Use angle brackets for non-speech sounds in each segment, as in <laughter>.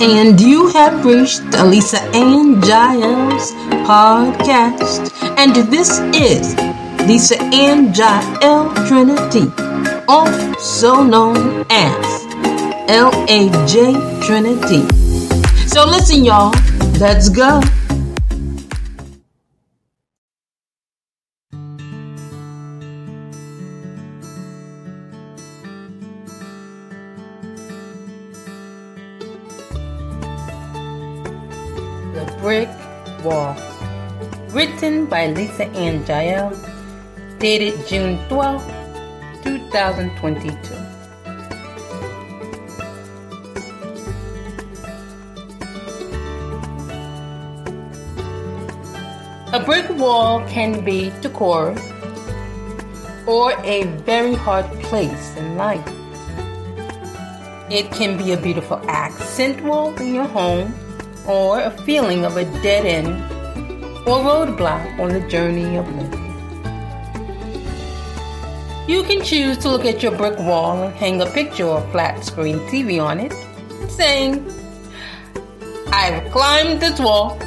And you have reached Lisa Ann Jael's podcast. And this is Lisa Ann Jael Trinity, also known as LAJ Trinity. So listen, y'all, let's go. The Brick Wall. Written by Lisa Ann Jael, dated June 12, 2022. A brick wall can be decor or a very hard place in life. It can be a beautiful accent wall in your home or a feeling of a dead end or roadblock on the journey of living. You can choose to look at your brick wall and hang a picture or flat screen TV on it, saying, I've climbed this wall.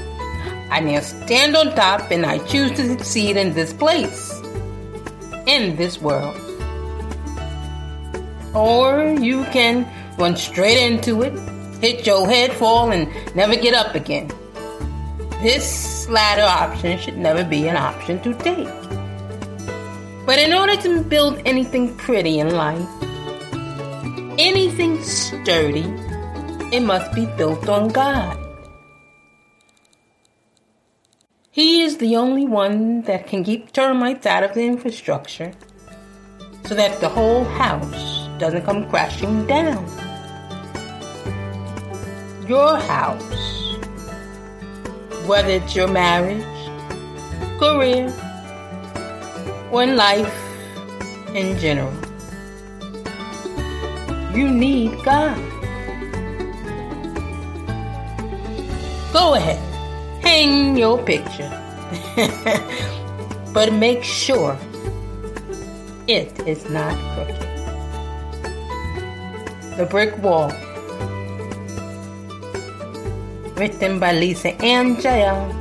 I now stand on top and I choose to succeed in this place, in this world. Or you can run straight into it hit your head, fall, and never get up again. This latter option should never be an option to take. But in order to build anything pretty in life, anything sturdy, it must be built on God. He is the only one that can keep termites out of the infrastructure so that the whole house doesn't come crashing down your house, whether it's your marriage, career, or in life in general. You need God. Go ahead, hang your picture, <laughs> but make sure it is not crooked. The brick wall written by Lisa Ann Jael.